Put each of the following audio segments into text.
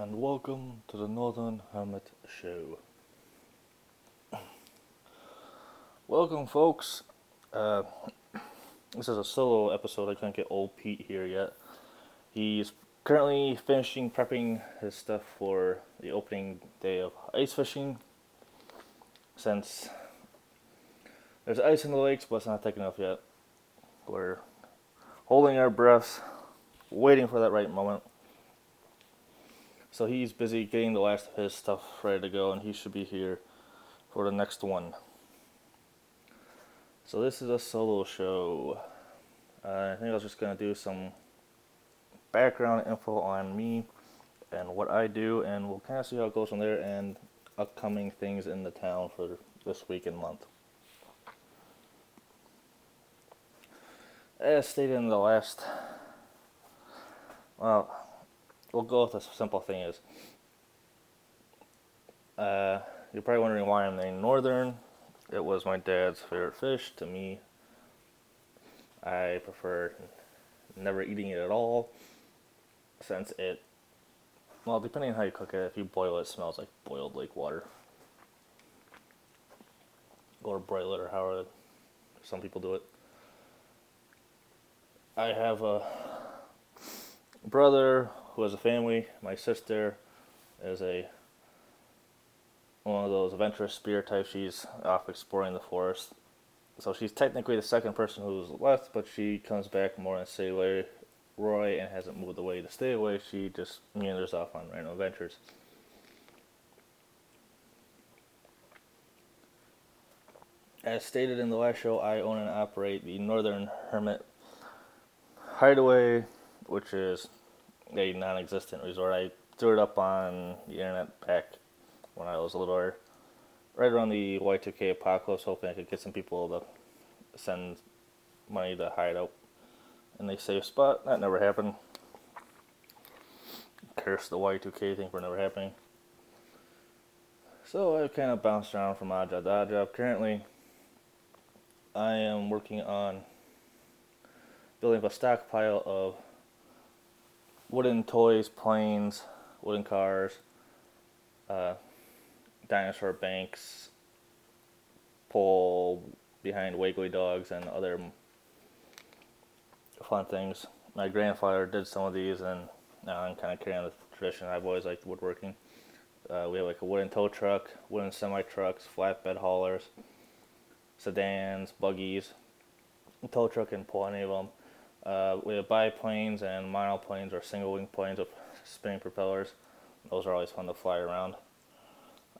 and welcome to the Northern Hermit Show. welcome, folks. Uh, this is a solo episode. I can't get old Pete here yet. He's currently finishing prepping his stuff for the opening day of ice fishing. Since there's ice in the lakes, but it's not thick enough yet. We're holding our breaths, waiting for that right moment. So he's busy getting the last of his stuff ready to go, and he should be here for the next one. So this is a solo show. Uh, I think I was just gonna do some background info on me and what I do, and we'll kind of see how it goes from there and upcoming things in the town for this week and month. As stated in the last, well, we'll go with the simple thing is, uh, you're probably wondering why I'm named Northern. It was my dad's favorite fish. To me, I prefer never eating it at all, since it, well, depending on how you cook it, if you boil it, it smells like boiled lake water. Or broil it, or however some people do it. I have a brother who has a family. My sister is a one of those adventurous spirit types. She's off exploring the forest. So she's technically the second person who's left, but she comes back more and in Sailor Roy and hasn't moved away to stay away. She just meanders off on random adventures. As stated in the last show, I own and operate the Northern Hermit Hideaway, which is a non-existent resort. I threw it up on the internet back when I was a little right around the Y2K apocalypse, hoping I could get some people to send money to hide out in a safe spot. That never happened. Curse the Y2K thing for never happening. So I've kind of bounced around from odd job to odd job. Currently, I am working on building up a stockpile of wooden toys, planes, wooden cars, uh, dinosaur banks, pull behind wiggly dogs, and other fun things. My grandfather did some of these, and now I'm kind of carrying on the tradition. I've always liked woodworking. Uh, we have like a wooden tow truck, wooden semi trucks, flatbed haulers, sedans, buggies. tow truck and pull any of them. Uh, we have biplanes and monoplanes or single wing planes with spinning propellers. Those are always fun to fly around.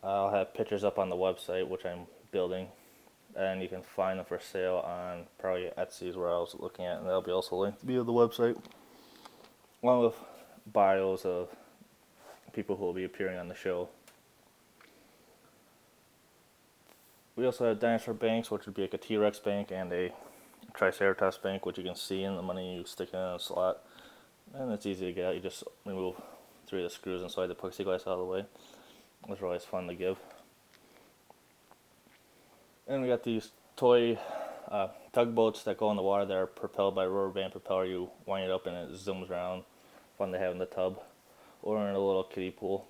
I'll have pictures up on the website, which I'm building, and you can find them for sale on probably Etsy is where I was looking at, and that'll be also linked via the website, along with bios of people who will be appearing on the show. We also have dinosaur banks, which would be like a T-Rex bank and a Triceratops bank, which you can see in the money you stick in a slot. And it's easy to get out. You just remove three of the screws inside the plexiglass out of the way. Those are always fun to give. And we got these toy uh, tugboats that go in the water that are propelled by a rubber band propeller. You wind it up and it zooms around. Fun to have in the tub or in a little kiddie pool.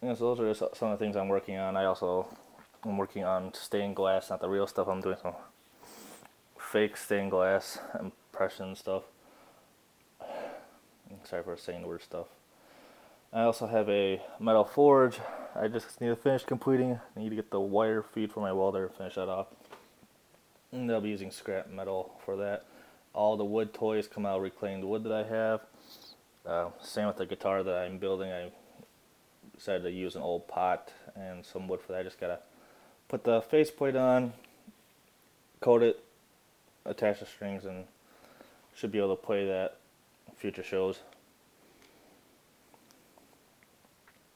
And so those are just some of the things I'm working on. I also am working on stained glass, not the real stuff. I'm doing some fake stained glass impression stuff. Sorry for saying the word stuff. I also have a metal forge. I just need to finish completing. I need to get the wire feed for my welder and finish that off. And I'll be using scrap metal for that. All the wood toys come out reclaimed wood that I have. Uh, same with the guitar that I'm building. I decided to use an old pot and some wood for that. I just gotta put the faceplate on, coat it, attach the strings, and should be able to play that future shows.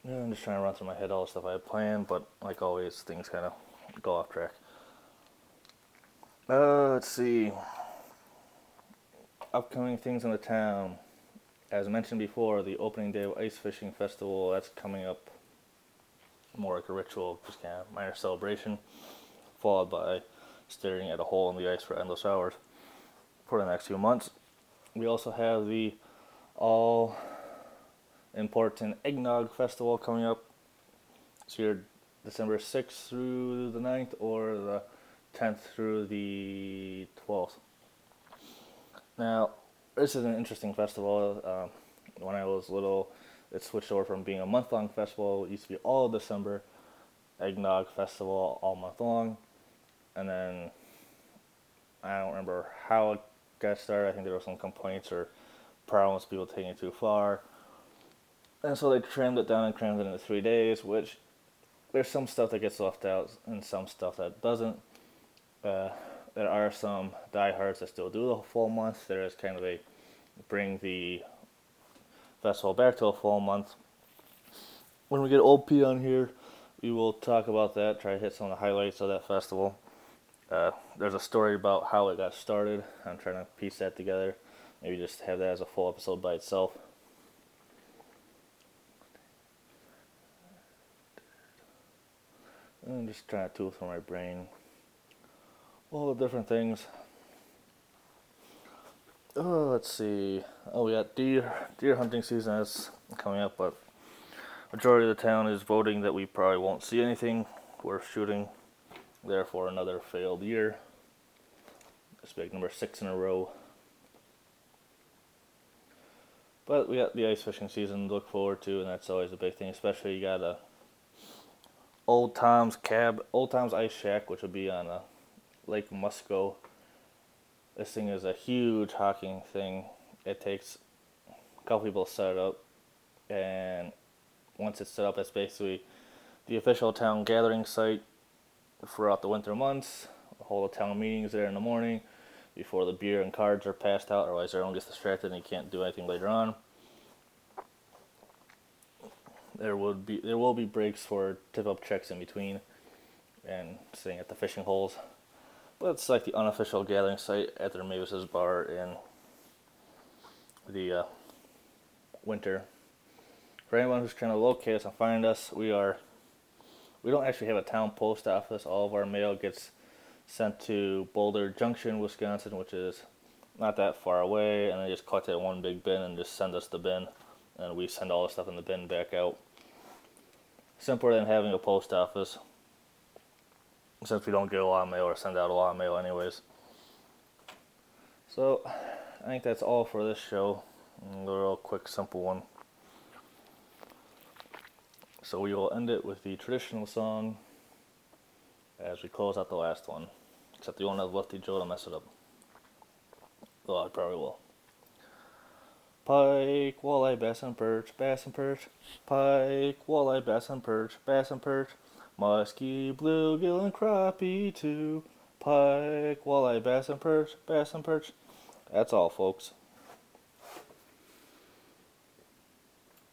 Yeah, I'm just trying to run through my head all the stuff I had planned, but like always, things kind of go off track. Uh, let's see. Upcoming things in the town. As mentioned before, the opening day of Ice Fishing Festival, that's coming up more like a ritual, just kind of minor celebration, followed by staring at a hole in the ice for endless hours for the next few months. We also have the all important eggnog festival coming up. It's here December 6th through the 9th or the 10th through the 12th. Now, this is an interesting festival. Um, when I was little, it switched over from being a month long festival. It used to be all December, eggnog festival all month long. And then I don't remember how it got started. I think there were some complaints or problems, people taking it too far. And so they crammed it down and crammed it into three days, which there's some stuff that gets left out and some stuff that doesn't. Uh, there are some diehards that still do the full month. There is kind of a bring the festival back to a full month. When we get Old P on here, we will talk about that, try to hit some of the highlights of that festival. Uh, there's a story about how it got started. I'm trying to piece that together. Maybe just have that as a full episode by itself. I'm just trying to tool through my brain. All the different things. Oh, let's see. Oh, we got deer deer hunting season is coming up, but majority of the town is voting that we probably won't see anything worth shooting. Therefore, another failed year. It's big number six in a row. But we got the ice fishing season to look forward to, and that's always a big thing. Especially you got a Old Tom's Cab, Old Tom's Ice Shack, which will be on a uh, Lake Musco. This thing is a huge hocking thing. It takes a couple people to set it up, and once it's set up, it's basically the official town gathering site throughout the winter months. Hold the town meetings there in the morning before the beer and cards are passed out, otherwise everyone gets distracted and you can't do anything later on. There would be there will be breaks for tip up checks in between and sitting at the fishing holes. But it's like the unofficial gathering site at their Mavis's bar in the uh, winter. For anyone who's trying to locate us and find us, we are we don't actually have a town post office. All of our mail gets sent to Boulder Junction, Wisconsin, which is not that far away, and they just collect it in one big bin and just send us the bin, and we send all the stuff in the bin back out. Simpler than having a post office, since we don't get a lot of mail or send out a lot of mail anyways. So, I think that's all for this show. A real quick, simple one. So we will end it with the traditional song as we close out the last one. Except you won't have Lefty Joe to mess it up. Well, I probably will. Pike, walleye, bass and perch, bass and perch. Pike, walleye, bass and perch, bass and perch. Muskie, bluegill, and crappie too. Pike, walleye, bass and perch, bass and perch. That's all, folks.